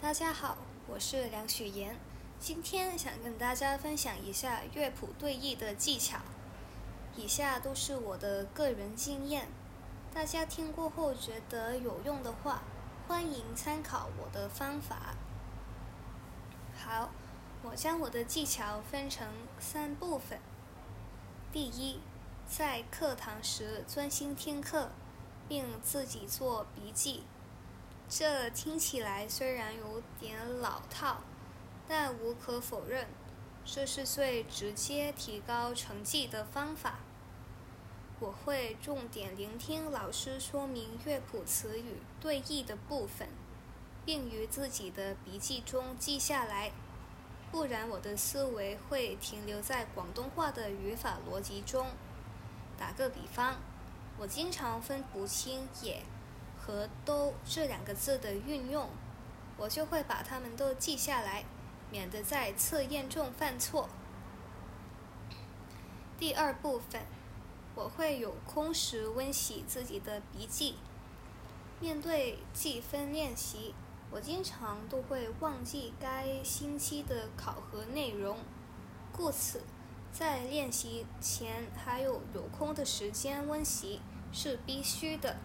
大家好，我是梁雪妍，今天想跟大家分享一下乐谱对译的技巧。以下都是我的个人经验，大家听过后觉得有用的话，欢迎参考我的方法。好，我将我的技巧分成三部分。第一，在课堂时专心听课，并自己做笔记。这听起来虽然有点老套，但无可否认，这是最直接提高成绩的方法。我会重点聆听老师说明乐谱词语对译的部分，并于自己的笔记中记下来。不然，我的思维会停留在广东话的语法逻辑中。打个比方，我经常分不清“也”和“都”这两个字的运用，我就会把它们都记下来，免得在测验中犯错。第二部分，我会有空时温习自己的笔记。面对记分练习。我经常都会忘记该星期的考核内容，故此，在练习前还有有空的时间温习是必须的，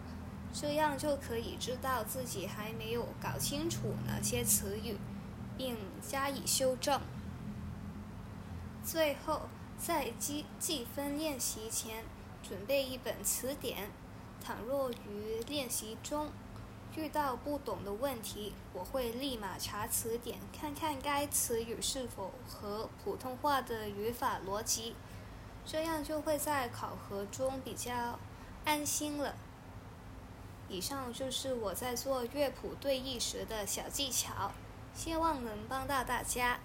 这样就可以知道自己还没有搞清楚哪些词语，并加以修正。最后，在记记分练习前，准备一本词典，倘若于练习中，遇到不懂的问题，我会立马查词典，看看该词语是否合普通话的语法逻辑，这样就会在考核中比较安心了。以上就是我在做乐谱对弈时的小技巧，希望能帮到大家。